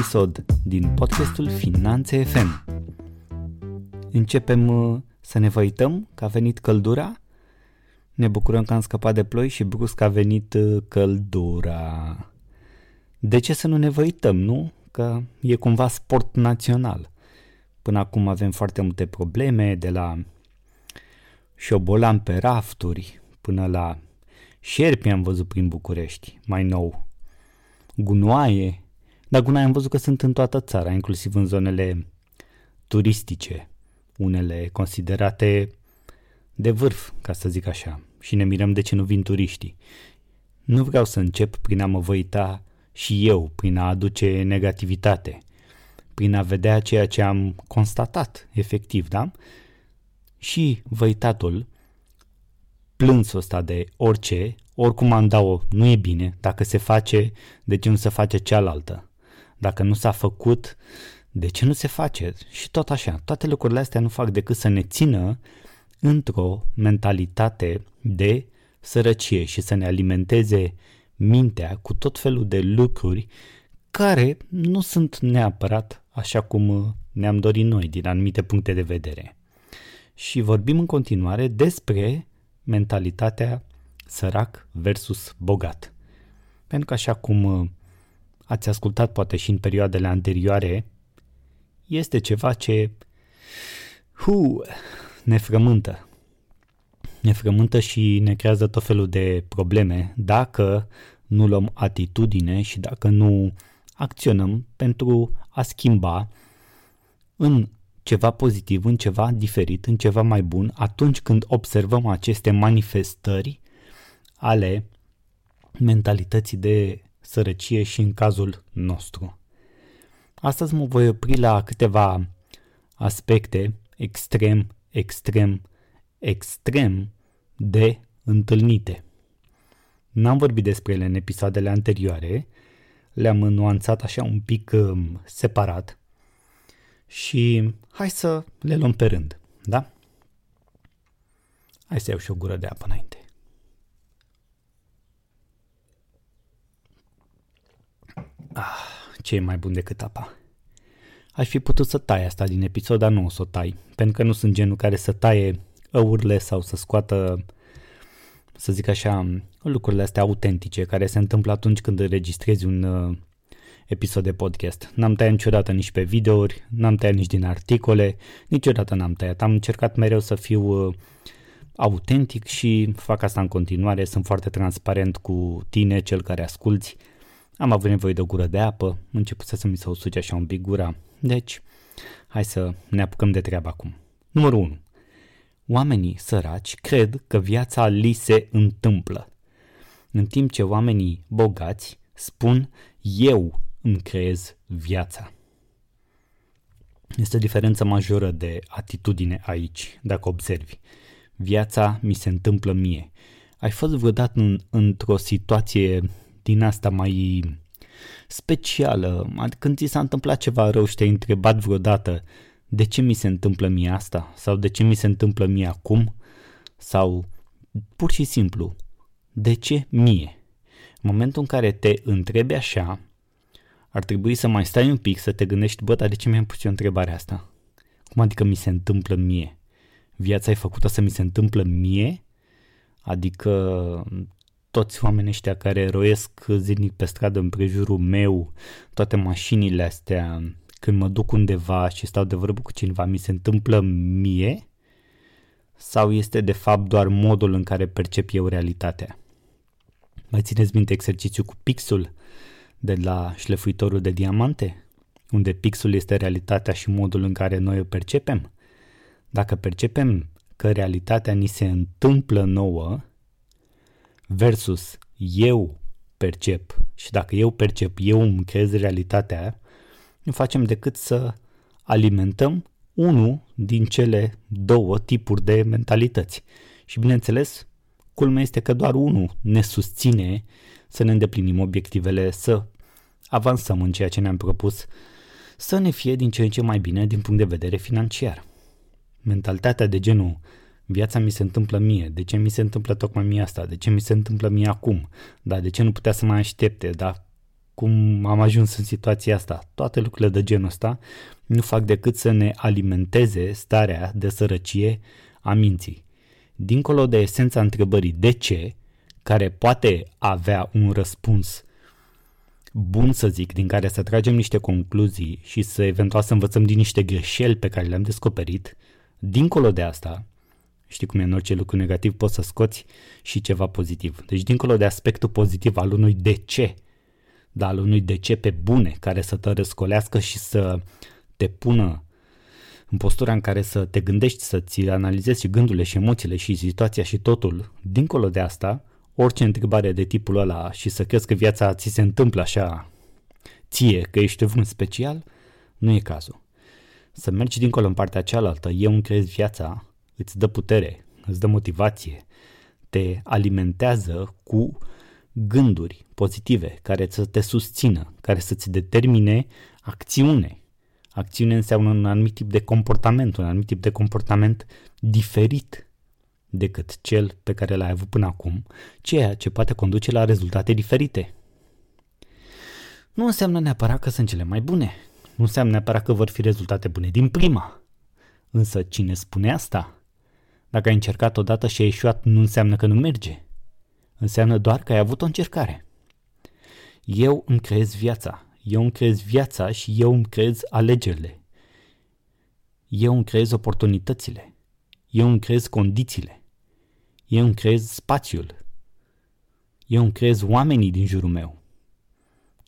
episod din podcastul Finanțe FM. Începem uh, să ne văităm că a venit căldura? Ne bucurăm că am scăpat de ploi și brusc a venit uh, căldura. De ce să nu ne văităm, nu? Că e cumva sport național. Până acum avem foarte multe probleme, de la șobolan pe rafturi până la șerpi am văzut prin București, mai nou. Gunoaie, dar gunoaie am văzut că sunt în toată țara, inclusiv în zonele turistice, unele considerate de vârf, ca să zic așa, și ne mirăm de ce nu vin turiștii. Nu vreau să încep prin a mă văita și eu, prin a aduce negativitate, prin a vedea ceea ce am constatat, efectiv, da? Și văitatul, plânsul ăsta de orice, oricum am dat-o, nu e bine, dacă se face, de ce nu se face cealaltă? Dacă nu s-a făcut, de ce nu se face? Și tot așa, toate lucrurile astea nu fac decât să ne țină într-o mentalitate de sărăcie și să ne alimenteze mintea cu tot felul de lucruri care nu sunt neapărat așa cum ne-am dorit noi din anumite puncte de vedere. Și vorbim în continuare despre mentalitatea sărac versus bogat. Pentru că așa cum ați ascultat poate și în perioadele anterioare, este ceva ce hu, ne frământă. Ne frământă și ne creează tot felul de probleme dacă nu luăm atitudine și dacă nu acționăm pentru a schimba în ceva pozitiv, în ceva diferit, în ceva mai bun, atunci când observăm aceste manifestări ale mentalității de sărăcie și în cazul nostru. Astăzi mă voi opri la câteva aspecte extrem, extrem, extrem de întâlnite. N-am vorbit despre ele în episoadele anterioare, le-am nuanțat așa un pic um, separat și hai să le luăm pe rând, da? Hai să iau și o gură de apă înainte. Ah, ce e mai bun decât apa? Aș fi putut să tai asta din episod, dar nu o să o tai, pentru că nu sunt genul care să taie ăurile sau să scoată, să zic așa, lucrurile astea autentice care se întâmplă atunci când înregistrezi un uh, episod de podcast. N-am tăiat niciodată nici pe videouri, n-am tăiat nici din articole, niciodată n-am tăiat. Am încercat mereu să fiu uh, autentic și fac asta în continuare. Sunt foarte transparent cu tine, cel care asculti. Am avut nevoie de o gură de apă, început să mi se usuce așa un pic gura. Deci, hai să ne apucăm de treabă acum. Numărul 1. Oamenii săraci cred că viața li se întâmplă, în timp ce oamenii bogați spun eu îmi creez viața. Este o diferență majoră de atitudine aici, dacă observi. Viața mi se întâmplă mie. Ai fost vreodată în, într-o situație din asta mai specială, când ți s-a întâmplat ceva rău și te-ai întrebat vreodată de ce mi se întâmplă mie asta? Sau de ce mi se întâmplă mie acum? Sau pur și simplu, de ce mie? În momentul în care te întrebi așa, ar trebui să mai stai un pic să te gândești, bă, dar de ce mi-am pus eu întrebarea asta? Cum adică mi se întâmplă mie? Viața e făcută să mi se întâmplă mie? Adică toți oamenii ăștia care roiesc zilnic pe stradă în prejurul meu, toate mașinile astea, când mă duc undeva și stau de vorbă cu cineva, mi se întâmplă mie? Sau este de fapt doar modul în care percep eu realitatea? Mai țineți minte exercițiul cu pixul de la șlefuitorul de diamante? Unde pixul este realitatea și modul în care noi o percepem? Dacă percepem că realitatea ni se întâmplă nouă versus eu percep și dacă eu percep, eu îmi creez realitatea, nu facem decât să alimentăm unul din cele două tipuri de mentalități. Și bineînțeles, culmea este că doar unul ne susține să ne îndeplinim obiectivele, să avansăm în ceea ce ne-am propus, să ne fie din ce în ce mai bine din punct de vedere financiar. Mentalitatea de genul viața mi se întâmplă mie, de ce mi se întâmplă tocmai mie asta, de ce mi se întâmplă mie acum, dar de ce nu putea să mai aștepte, dar cum am ajuns în situația asta. Toate lucrurile de genul ăsta nu fac decât să ne alimenteze starea de sărăcie a minții. Dincolo de esența întrebării de ce, care poate avea un răspuns bun să zic, din care să tragem niște concluzii și să eventual să învățăm din niște greșeli pe care le-am descoperit, dincolo de asta, știi cum e în orice lucru negativ, poți să scoți și ceva pozitiv. Deci dincolo de aspectul pozitiv al unui de ce, dar al unui de ce pe bune, care să te răscolească și să te pună în postura în care să te gândești, să ți analizezi și gândurile și emoțiile și situația și totul, dincolo de asta, orice întrebare de tipul ăla și să crezi că viața ți se întâmplă așa ție, că ești vreun special, nu e cazul. Să mergi dincolo în partea cealaltă, eu îmi crezi viața, îți dă putere, îți dă motivație, te alimentează cu gânduri pozitive care să te susțină, care să-ți determine acțiune. Acțiune înseamnă un anumit tip de comportament, un anumit tip de comportament diferit decât cel pe care l-ai avut până acum, ceea ce poate conduce la rezultate diferite. Nu înseamnă neapărat că sunt cele mai bune, nu înseamnă neapărat că vor fi rezultate bune din prima. Însă cine spune asta? Dacă ai încercat odată și ai ieșuat, nu înseamnă că nu merge. Înseamnă doar că ai avut o încercare. Eu îmi creez viața. Eu îmi creez viața și eu îmi creez alegerile. Eu îmi creez oportunitățile. Eu îmi creez condițiile. Eu îmi creez spațiul. Eu îmi creez oamenii din jurul meu.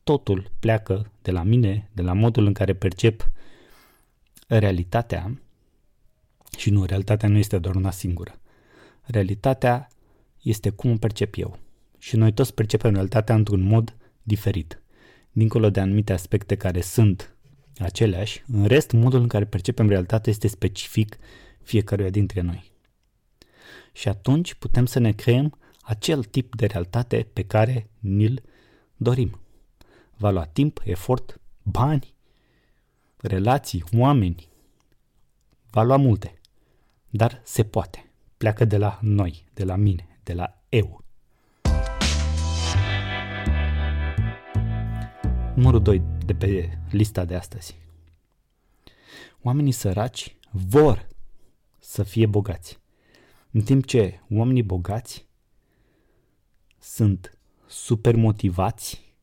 Totul pleacă de la mine, de la modul în care percep realitatea și nu, realitatea nu este doar una singură. Realitatea este cum o percep eu. Și noi toți percepem realitatea într-un mod diferit. Dincolo de anumite aspecte care sunt aceleași, în rest, modul în care percepem realitatea este specific fiecăruia dintre noi și atunci putem să ne creăm acel tip de realitate pe care ni-l dorim. Va lua timp, efort, bani, relații, oameni. Va lua multe. Dar se poate. Pleacă de la noi, de la mine, de la eu. Numărul 2 de pe lista de astăzi. Oamenii săraci vor să fie bogați. În timp ce oamenii bogați sunt super motivați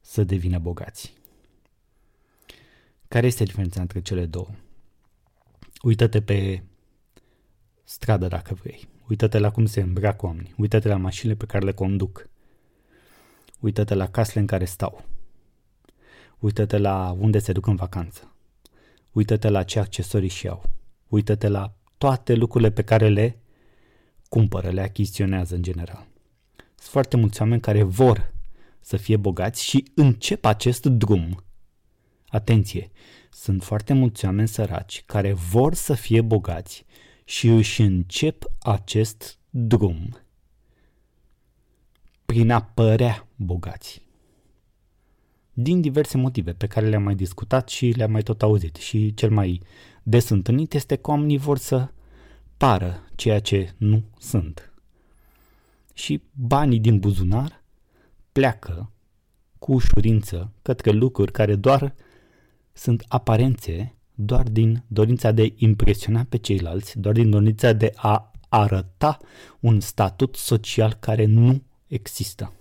să devină bogați. Care este diferența între cele două? Uită-te pe stradă dacă vrei. Uită-te la cum se îmbracă oamenii. Uită-te la mașinile pe care le conduc. Uită-te la casele în care stau. Uită-te la unde se duc în vacanță. Uită-te la ce accesorii și au. Uită-te la toate lucrurile pe care le cumpără, le achiziționează în general. Sunt foarte mulți oameni care vor să fie bogați și încep acest drum. Atenție! Sunt foarte mulți oameni săraci care vor să fie bogați și își încep acest drum prin a părea bogați. Din diverse motive pe care le-am mai discutat și le-am mai tot auzit. Și cel mai des întâlnit este că oamenii vor să pară ceea ce nu sunt. Și banii din buzunar pleacă cu ușurință către lucruri care doar sunt aparențe, doar din dorința de a impresiona pe ceilalți, doar din dorința de a arăta un statut social care nu există.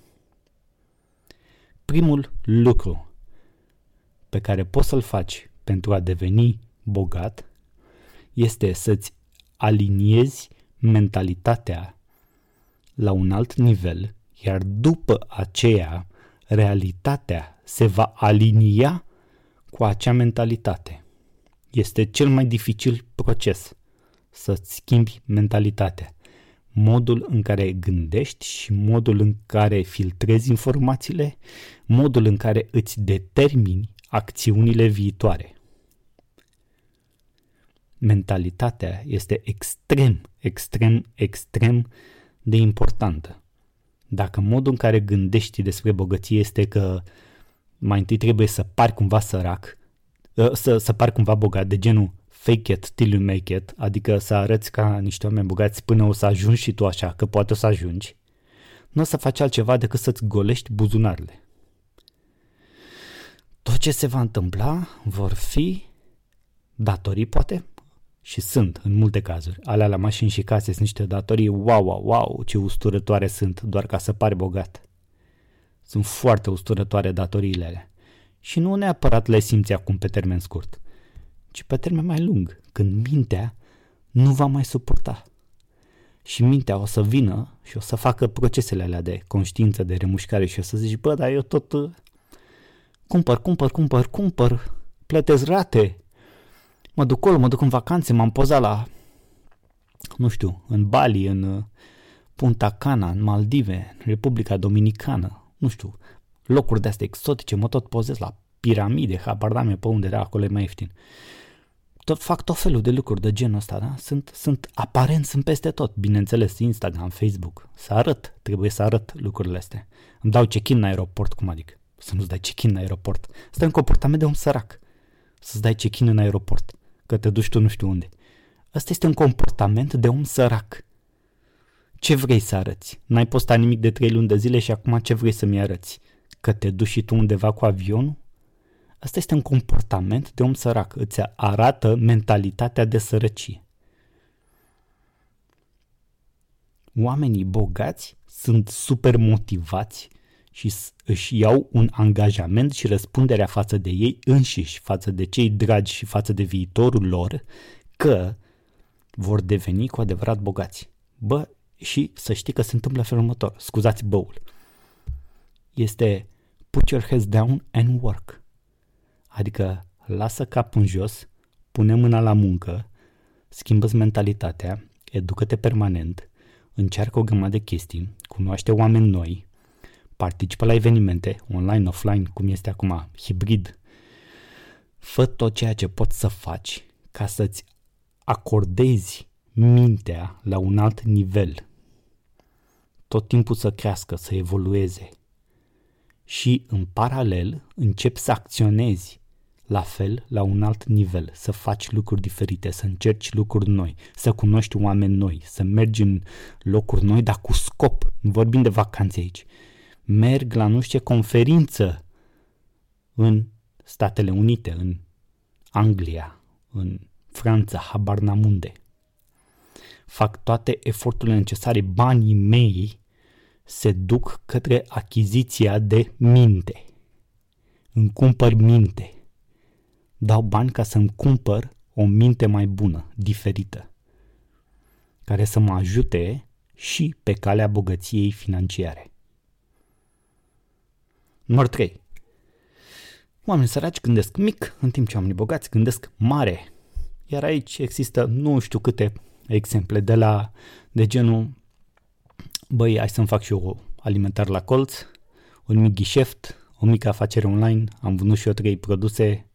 Primul lucru pe care poți să-l faci pentru a deveni bogat este să-ți aliniezi mentalitatea la un alt nivel, iar după aceea realitatea se va alinia cu acea mentalitate. Este cel mai dificil proces să-ți schimbi mentalitatea. Modul în care gândești și modul în care filtrezi informațiile, modul în care îți determini acțiunile viitoare mentalitatea este extrem, extrem, extrem de importantă. Dacă modul în care gândești despre bogăție este că mai întâi trebuie să pari cumva sărac, ă, să, să pari cumva bogat, de genul fake it till you make it, adică să arăți ca niște oameni bogați până o să ajungi și tu așa, că poate o să ajungi, nu o să faci altceva decât să-ți golești buzunarele. tot ce se va întâmpla vor fi datorii, poate, și sunt în multe cazuri. Alea la mașini și case sunt niște datorii, wow, wow, wow, ce usturătoare sunt, doar ca să pari bogat. Sunt foarte usturătoare datoriile alea. Și nu neapărat le simți acum pe termen scurt, ci pe termen mai lung, când mintea nu va mai suporta. Și mintea o să vină și o să facă procesele alea de conștiință, de remușcare și o să zici, bă, dar eu tot uh, cumpăr, cumpăr, cumpăr, cumpăr, plătesc rate, mă duc acolo, mă duc în vacanțe, m-am pozat la, nu știu, în Bali, în uh, Punta Cana, în Maldive, în Republica Dominicană, nu știu, locuri de astea exotice, mă tot pozez la piramide, habar n pe unde era, acolo e mai ieftin. Tot, fac tot felul de lucruri de genul ăsta, da? Sunt, sunt aparent, sunt peste tot, bineînțeles, Instagram, Facebook. Să arăt, trebuie să arăt lucrurile astea. Îmi dau check-in în aeroport, cum adică? Să nu-ți dai check-in în aeroport. Asta e un comportament de om sărac. Să-ți dai check-in în aeroport, că te duci tu nu știu unde. Asta este un comportament de om sărac. Ce vrei să arăți? N-ai postat nimic de trei luni de zile și acum ce vrei să-mi arăți? Că te duci și tu undeva cu avionul? Asta este un comportament de om sărac. Îți arată mentalitatea de sărăcie. Oamenii bogați sunt super motivați și își iau un angajament și răspunderea față de ei înșiși, față de cei dragi și față de viitorul lor, că vor deveni cu adevărat bogați. Bă, și să știi că se întâmplă felul următor. Scuzați băul. Este put your heads down and work. Adică lasă capul în jos, pune mâna la muncă, schimbă mentalitatea, educă-te permanent, încearcă o grămadă de chestii, cunoaște oameni noi, participă la evenimente, online, offline, cum este acum, hibrid. Fă tot ceea ce poți să faci ca să-ți acordezi mintea la un alt nivel. Tot timpul să crească, să evolueze. Și în paralel începi să acționezi la fel, la un alt nivel, să faci lucruri diferite, să încerci lucruri noi, să cunoști oameni noi, să mergi în locuri noi, dar cu scop. Nu vorbim de vacanțe aici. Merg la nu știu ce conferință în Statele Unite, în Anglia, în Franța, habar n-amunde. Fac toate eforturile necesare, banii mei se duc către achiziția de minte. Îmi cumpăr minte dau bani ca să-mi cumpăr o minte mai bună, diferită, care să mă ajute și pe calea bogăției financiare. Numărul 3. Oamenii săraci gândesc mic, în timp ce oamenii bogați gândesc mare. Iar aici există nu știu câte exemple de la de genul băi, hai să-mi fac și eu alimentar la colț, un mic ghișeft, o mică afacere online, am vândut și eu trei produse.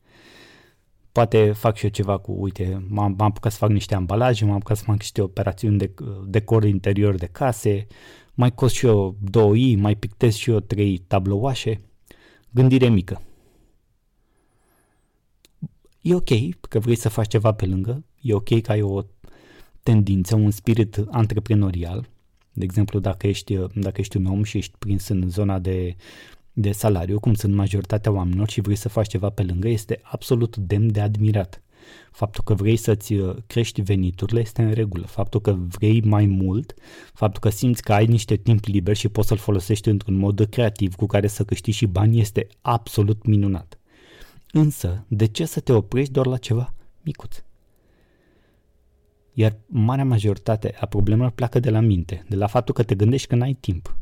Poate fac și eu ceva cu, uite, m-am, m-am apucat să fac niște ambalaje, m-am apucat să fac niște operațiuni de decor interior de case, mai cos și eu două i, mai pictez și eu trei tablouașe, gândire mică. E ok că vrei să faci ceva pe lângă, e ok că ai o tendință, un spirit antreprenorial, de exemplu, dacă ești, dacă ești un om și ești prins în zona de de salariu, cum sunt majoritatea oamenilor și vrei să faci ceva pe lângă, este absolut demn de admirat. Faptul că vrei să-ți uh, crești veniturile este în regulă. Faptul că vrei mai mult, faptul că simți că ai niște timp liber și poți să-l folosești într-un mod creativ cu care să câștigi și bani este absolut minunat. Însă, de ce să te oprești doar la ceva micuț? Iar marea majoritate a problemelor pleacă de la minte, de la faptul că te gândești că n-ai timp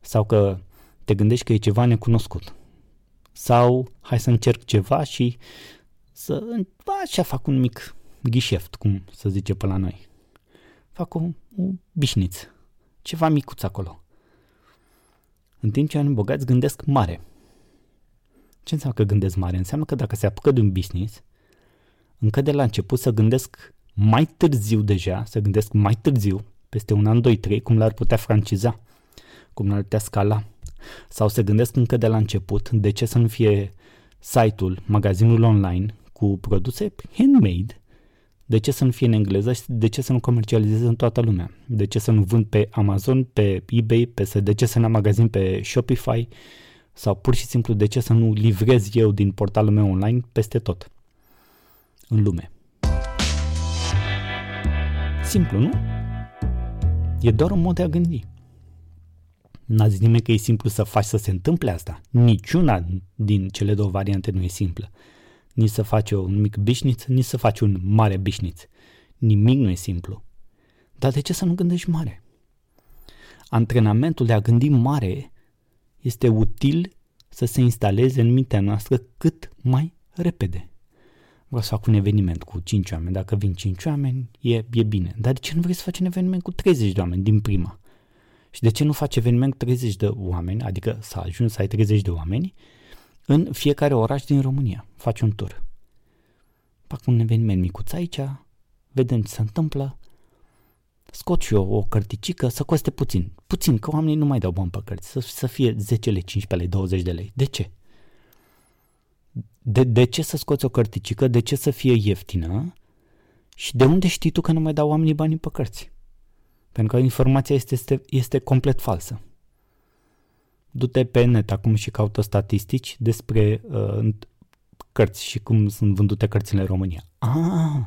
sau că te gândești că e ceva necunoscut. Sau hai să încerc ceva și să așa fac un mic ghișeft, cum să zice pe la noi. Fac o, o bișniț, ceva micuț acolo. În timp ce oamenii bogați gândesc mare. Ce înseamnă că gândesc mare? Înseamnă că dacă se apucă de un business, încă de la început să gândesc mai târziu deja, să gândesc mai târziu, peste un an, doi, trei, cum l-ar putea franciza, cum l-ar putea scala, sau se gândesc încă de la început de ce să nu fie site-ul, magazinul online cu produse handmade, de ce să nu fie în engleză și de ce să nu comercializeze în toată lumea? De ce să nu vând pe Amazon, pe eBay, pe, de ce să nu am magazin pe Shopify, Sau pur și simplu de ce să nu livrez eu din portalul meu online peste tot în lume. Simplu, nu? E doar un mod de a gândi. N-a zis nimeni că e simplu să faci să se întâmple asta. Niciuna din cele două variante nu e simplă. Nici să faci un mic bișniț, nici să faci un mare bișniț. Nimic nu e simplu. Dar de ce să nu gândești mare? Antrenamentul de a gândi mare este util să se instaleze în mintea noastră cât mai repede. Vreau să fac un eveniment cu 5 oameni. Dacă vin 5 oameni, e, e bine. Dar de ce nu vrei să faci un eveniment cu 30 de oameni din prima? Și de ce nu faci eveniment cu 30 de oameni, adică să ajungi să ai 30 de oameni, în fiecare oraș din România. Faci un tur. Fac un eveniment micuț aici, vedem ce se întâmplă, scot și eu o cărticică să coste puțin. Puțin, că oamenii nu mai dau bani pe cărți, să, să fie 10 lei, 15 lei, 20 de lei. De ce? De, de ce să scoți o cărticică? De ce să fie ieftină? Și de unde știi tu că nu mai dau oamenii banii pe cărți? Pentru că informația este, este, este complet falsă. Du-te pe net acum și caută statistici despre uh, cărți și cum sunt vândute cărțile în România. Ah,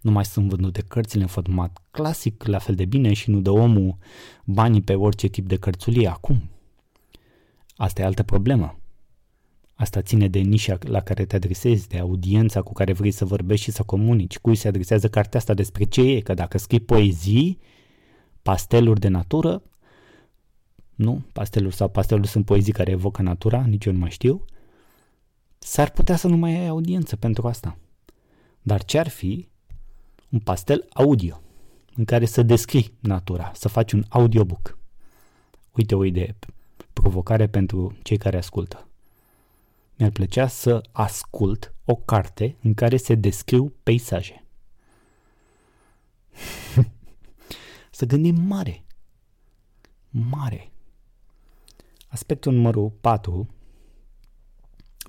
nu mai sunt vândute cărțile în format clasic la fel de bine și nu dă omul banii pe orice tip de cărțulie acum. Asta e altă problemă. Asta ține de nișa la care te adresezi, de audiența cu care vrei să vorbești și să comunici, cui se adresează cartea asta despre ce e, că dacă scrii poezii, pasteluri de natură, nu, pasteluri sau pasteluri sunt poezii care evocă natura, nici eu nu mai știu, s-ar putea să nu mai ai audiență pentru asta. Dar ce ar fi un pastel audio în care să descrii natura, să faci un audiobook. Uite o idee, provocare pentru cei care ascultă. Mi-ar plăcea să ascult o carte în care se descriu peisaje. să gândim mare. Mare. Aspectul numărul 4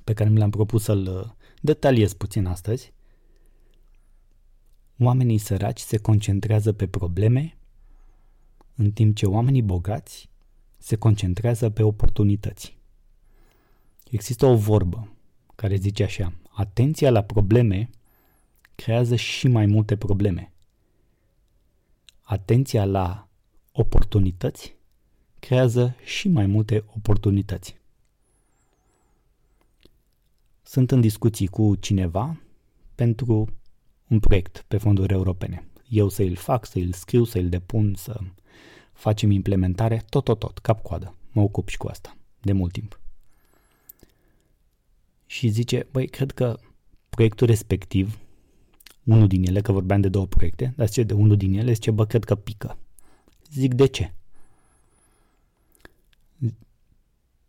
pe care mi l-am propus să-l detaliez puțin astăzi Oamenii săraci se concentrează pe probleme, în timp ce oamenii bogați se concentrează pe oportunități. Există o vorbă care zice așa, atenția la probleme creează și mai multe probleme. Atenția la oportunități creează și mai multe oportunități. Sunt în discuții cu cineva pentru un proiect pe fonduri europene. Eu să îl fac, să îl scriu, să îl depun, să facem implementare, tot, tot, tot, cap-coadă. Mă ocup și cu asta, de mult timp. Și zice, băi, cred că proiectul respectiv, unul din ele, că vorbeam de două proiecte, dar zice de unul din ele, zice, bă, cred că pică. Zic, de ce?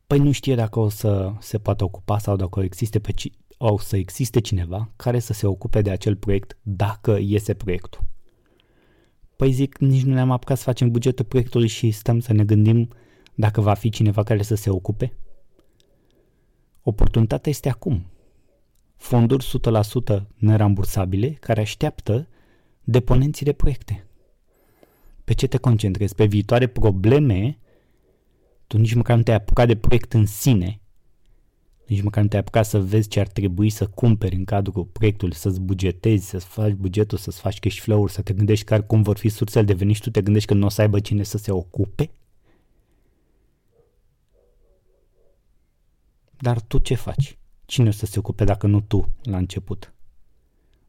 Păi nu știe dacă o să se poată ocupa sau dacă o existe pe o să existe cineva care să se ocupe de acel proiect dacă iese proiectul. Păi zic, nici nu ne-am apucat să facem bugetul proiectului și stăm să ne gândim dacă va fi cineva care să se ocupe? Oportunitatea este acum. Fonduri 100% nerambursabile care așteaptă deponenții de proiecte. Pe ce te concentrezi? Pe viitoare probleme? Tu nici măcar nu te-ai apucat de proiect în sine nici măcar nu te-ai apucat să vezi ce ar trebui să cumperi în cadrul proiectului, să-ți bugetezi, să-ți faci bugetul, să-ți faci cash flow-uri, să te gândești care, cum vor fi sursele de venit și tu te gândești că nu o să aibă cine să se ocupe? Dar tu ce faci? Cine o să se ocupe dacă nu tu la început?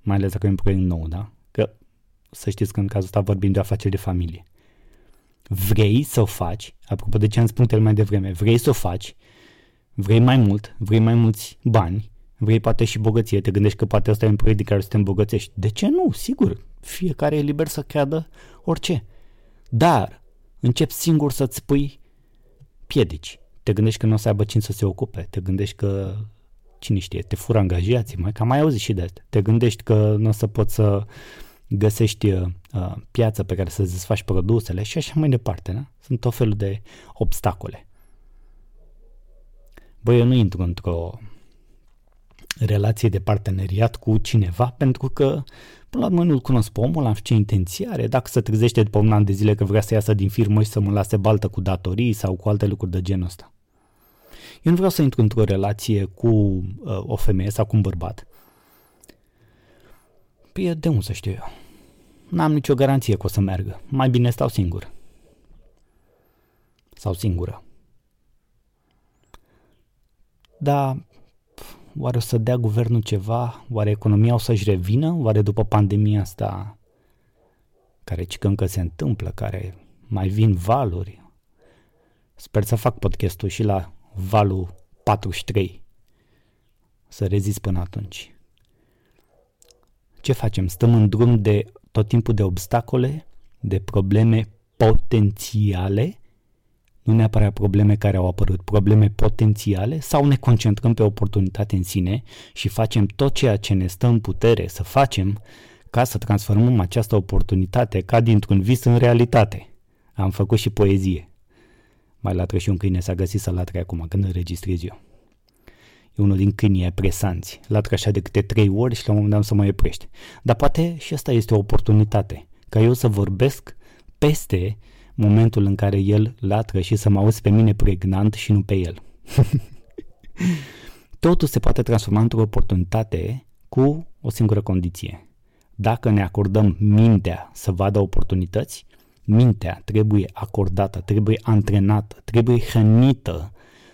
Mai ales dacă e un proiect nou, da? Că să știți că în cazul ăsta vorbim de afaceri de familie. Vrei să o faci, apropo de ce am spus mai devreme, vrei să o faci vrei mai mult, vrei mai mulți bani, vrei poate și bogăție, te gândești că poate asta e un proiect de care să te îmbogățești. De ce nu? Sigur, fiecare e liber să creadă orice. Dar încep singur să-ți pui piedici. Te gândești că nu o să aibă cine să se ocupe, te gândești că cine știe, te fură angajații, mai cam mai auzi și de asta. Te gândești că nu o să poți să găsești uh, piață pe care să-ți desfaci produsele și așa mai departe. Da? Sunt tot felul de obstacole. Băi, eu nu intru într-o relație de parteneriat cu cineva pentru că până la urmă nu-l cunosc pe omul, am ce intenție are, dacă se trezește după un an de zile că vrea să iasă din firmă și să mă lase baltă cu datorii sau cu alte lucruri de genul ăsta. Eu nu vreau să intru într-o relație cu uh, o femeie sau cu un bărbat. Păi de unde să știu eu? N-am nicio garanție că o să meargă. Mai bine stau singur. Sau singură. Dar oare o să dea guvernul ceva? Oare economia o să-și revină? Oare după pandemia asta care ci că încă se întâmplă, care mai vin valuri? Sper să fac podcastul și la valul 43. Să rezist până atunci. Ce facem? Stăm în drum de tot timpul de obstacole, de probleme potențiale, nu neapărat probleme care au apărut, probleme potențiale, sau ne concentrăm pe oportunitate în sine și facem tot ceea ce ne stă în putere să facem ca să transformăm această oportunitate ca dintr-un vis în realitate. Am făcut și poezie. Mai latră și un câine s-a găsit să latre acum când înregistrez eu. E unul din câinii presanți. Latră așa de câte trei ori și la un moment dat să mă oprește. Dar poate și asta este o oportunitate. Ca eu să vorbesc peste momentul în care el latră și să mă auzi pe mine pregnant și nu pe el. Totul se poate transforma într-o oportunitate cu o singură condiție. Dacă ne acordăm mintea să vadă oportunități, mintea trebuie acordată, trebuie antrenată, trebuie hrănită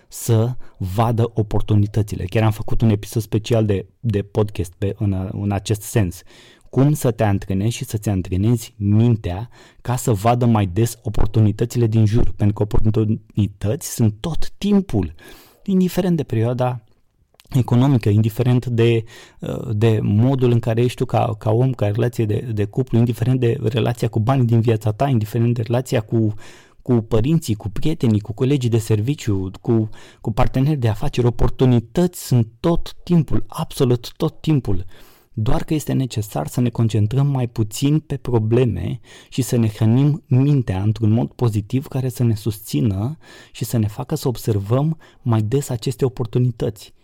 să vadă oportunitățile. Chiar am făcut un episod special de, de podcast pe, în, în acest sens. Cum să te antrenezi și să-ți antrenezi mintea ca să vadă mai des oportunitățile din jur. Pentru că oportunități sunt tot timpul, indiferent de perioada economică, indiferent de, uh, de modul în care ești tu ca, ca om, ca relație de, de cuplu, indiferent de relația cu banii din viața ta, indiferent de relația cu, cu părinții, cu prietenii, cu colegii de serviciu, cu, cu parteneri de afaceri, oportunități sunt tot timpul, absolut tot timpul. Doar că este necesar să ne concentrăm mai puțin pe probleme și să ne hrănim mintea într-un mod pozitiv care să ne susțină și să ne facă să observăm mai des aceste oportunități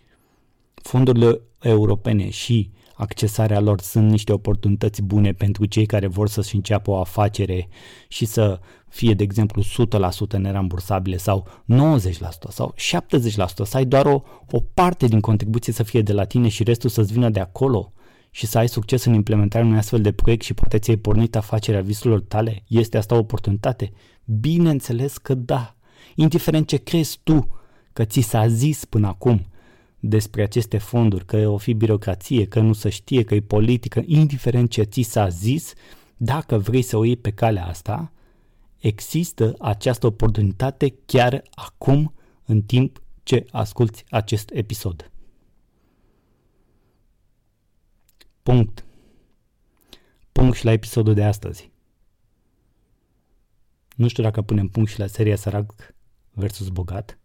fondurile europene și accesarea lor sunt niște oportunități bune pentru cei care vor să-și înceapă o afacere și să fie, de exemplu, 100% nerambursabile sau 90% sau 70%, să ai doar o, o parte din contribuție să fie de la tine și restul să-ți vină de acolo și să ai succes în implementarea unui astfel de proiect și poate ți-ai pornit afacerea visurilor tale? Este asta o oportunitate? Bineînțeles că da. Indiferent ce crezi tu că ți s-a zis până acum, despre aceste fonduri, că o fi birocrație, că nu se știe, că e politică, indiferent ce ți s-a zis, dacă vrei să o iei pe calea asta, există această oportunitate chiar acum, în timp ce asculti acest episod. Punct. Punct și la episodul de astăzi. Nu știu dacă punem punct și la seria Sărac versus Bogat,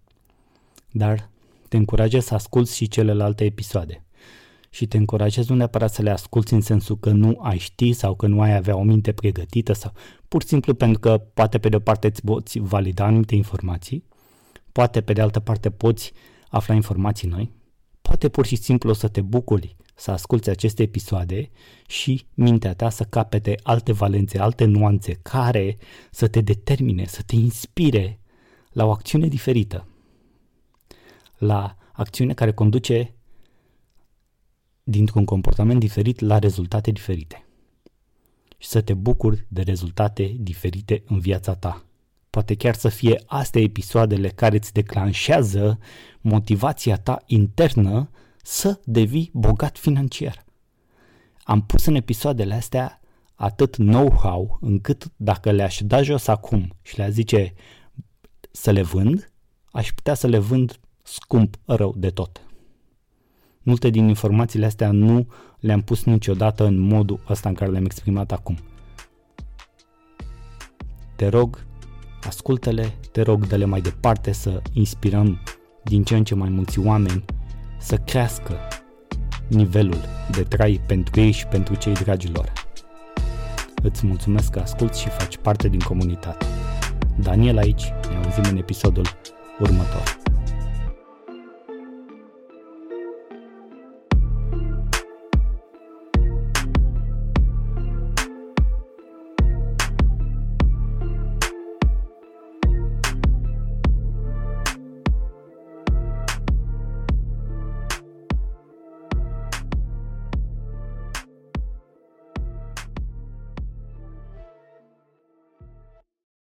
dar te încurajez să asculți și celelalte episoade. Și te încurajez nu neapărat să le asculți în sensul că nu ai ști sau că nu ai avea o minte pregătită sau pur și simplu pentru că poate pe de o parte îți poți valida anumite informații, poate pe de altă parte poți afla informații noi, poate pur și simplu o să te bucuri să asculți aceste episoade și mintea ta să capete alte valențe, alte nuanțe care să te determine, să te inspire la o acțiune diferită la acțiune care conduce dintr-un comportament diferit la rezultate diferite. Și să te bucuri de rezultate diferite în viața ta. Poate chiar să fie astea episoadele care îți declanșează motivația ta internă să devii bogat financiar. Am pus în episoadele astea atât know-how încât dacă le-aș da jos acum și le-aș zice să le vând, aș putea să le vând scump rău de tot. Multe din informațiile astea nu le-am pus niciodată în modul ăsta în care le-am exprimat acum. Te rog, ascultă-le, te rog, dă-le mai departe să inspirăm din ce în ce mai mulți oameni să crească nivelul de trai pentru ei și pentru cei dragi lor. Îți mulțumesc că asculți și faci parte din comunitate. Daniel aici, ne auzim în episodul următor.